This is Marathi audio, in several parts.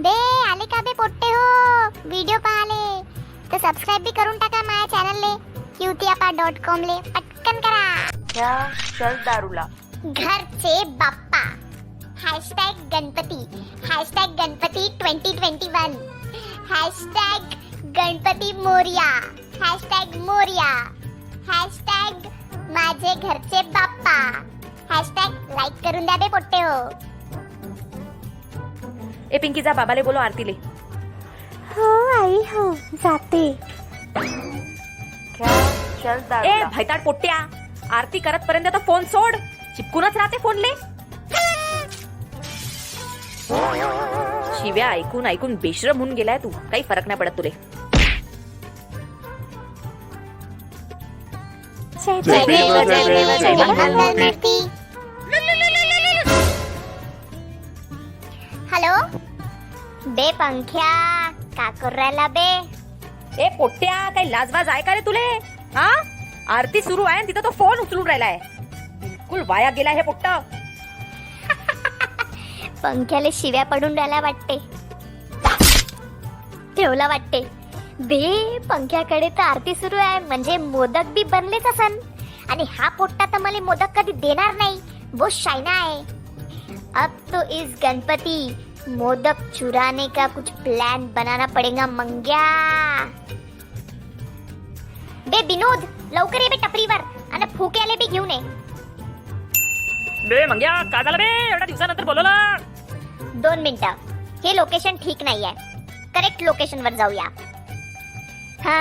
बे आले का बे पोट्टे हो? व्हिडिओ पाहाले. तर सबस्क्राईब बी करून टाका माझ्या चॅनलले क्यूतियापा डॉट कॉम ले. पटकन करा. ह्या चल दारूला. घरचे बाप्पा. Hashtag Ganpati. Hashtag Ganpati twenty twenty one hashtag Ganpati Morya. Hashtag Morya. Hashtag माझे घरचे बाप्पा. हॅशटॅग लाईक करून द्या बे पोट्टे हो. ए पिंकी जा बाबाले बोलो आरतीले. हो आई हो जाते. चल ए भैताड पोट्ट्या आरती करत पर्यंत तर फोन सोड. चिपकूनच राहते फोनले. शिव्या ऐकून ऐकून बेश्रम होऊन गेलाय तू. काही फरक नाही पडत तुले. जय जय देव, जय देव, जय बे पंख्या का करू राहिला बे ए पोट्ट्या काही लाजवाज आहे का रे तुले? हा? आरती सुरू आहे आणि तिथं तो फोन उचलून राहिलाय बिलकुल वाया गेला हे पोट्ट. पंख्याला शिव्या पडून राहिला वाटते. ठेवला वाटते. बे पंख्याकडे तर आरती सुरू आहे. म्हणजे मोदक बी बनलेच असन. आणि हा पोट्टा तर मला मोदक कधी देणार नाही. वो शायना आहे. अब तो इस गणपति. मोदक चुराने का कुछ प्लान बनाना पड़ेगा मंग्या। बे विनोद लवकर ये बे टपरीवर आणि फुक्याले बी घेऊन ये। बे मंग्या काय झालं बे? एवढ्या दिवसानंतर बोलवलं. दोन मिनिटं. हे लोकेशन ठीक नाही आहे करेक्ट लोकेशन वर जाऊया. हा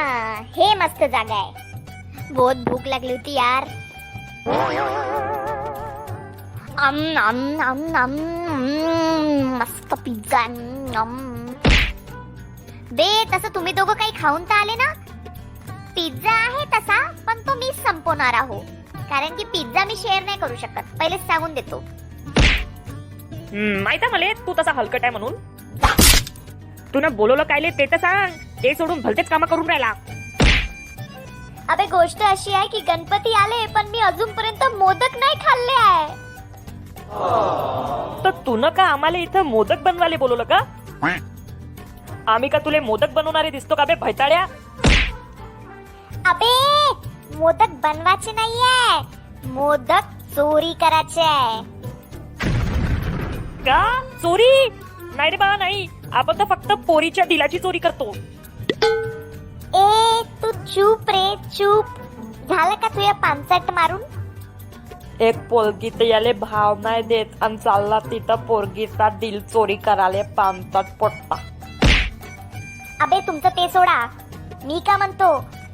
हे मस्त जागा आहे. बहुत भूक लागली होती यार. अम अम अम अम, मस्त पिझ्झा. बे तसं तुम्ही दोघं काही खाऊन तर आले ना? पिझ्झा आहे तसा पण तो मी संपवणार आहो. कारण की पिझ्झा मी शेअर नाही करू शकत. पहिलेच सांगून देतो. माहीत मला तू तसा हलकट आहे म्हणून. तू ना बोलवलं कायले ते तर सांग. ते सोडून भलतेच काम करून राहिला. अबे गोष्ट अशी आहे की गणपती आले पण मी अजूनपर्यंत मोदक नाही खाल्ले आहे. तर तू न का आम्हाला इथं मोदक बनवाले बोलवलं का? आम्ही का तुले मोदक बनवणारे दिसतो का बे भैताड्या? अबे मोदक बनवायचे नाहीये. मोदक चोरी करायचे आहे. का? चोरी? नाही रे बा नाही. आपण तर फक्त पोरीच्या दिलाची चोरी करतो. ए तू चूप रे चूप. झालं का तुझ्या पानसट मारून? एक पोरगी तर याले भाव नाही देत आणि चालला तिथं पोरगीचा दिल चोरी कराले पामतात पोट्टा. अबे तुमचं ते सोडा. मी का म्हणतो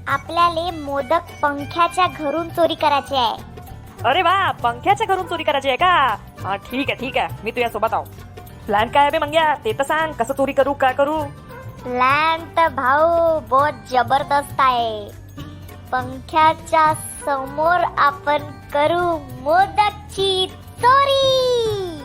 आपल्याले मोदक पंख्याच्या घरून चोरी करायचे आहे. अरे वा पंख्याच्या घरून चोरी करायची आहे का? हा ठीक आहे ठीक आहे. मी तुझ्या सोबत आहो. प्लॅन काय आहे बे मंग्या? ते तर सांग कसं चोरी करू काय करू? प्लॅन तर भाऊ बहुत जबरदस्त आहे. पंख्याच्या समोर आपण करू मोदकची चोरी.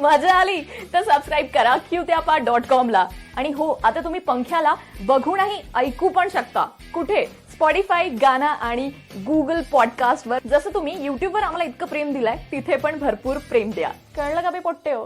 मजा आली. तर सबस्क्राईब करा क्यूत्यापा डॉट कॉमला आणि हो आता तुम्ही पंख्याला बघूनही ऐकू पण शकता. कुठे? स्पॉटीफाय गाना आणि गुगल पॉडकास्टवर जसं तुम्ही युट्यूबवर आम्हाला इतकं प्रेम दिलाय तिथे पण भरपूर प्रेम द्या. कळलं का बे पोट्टे हो?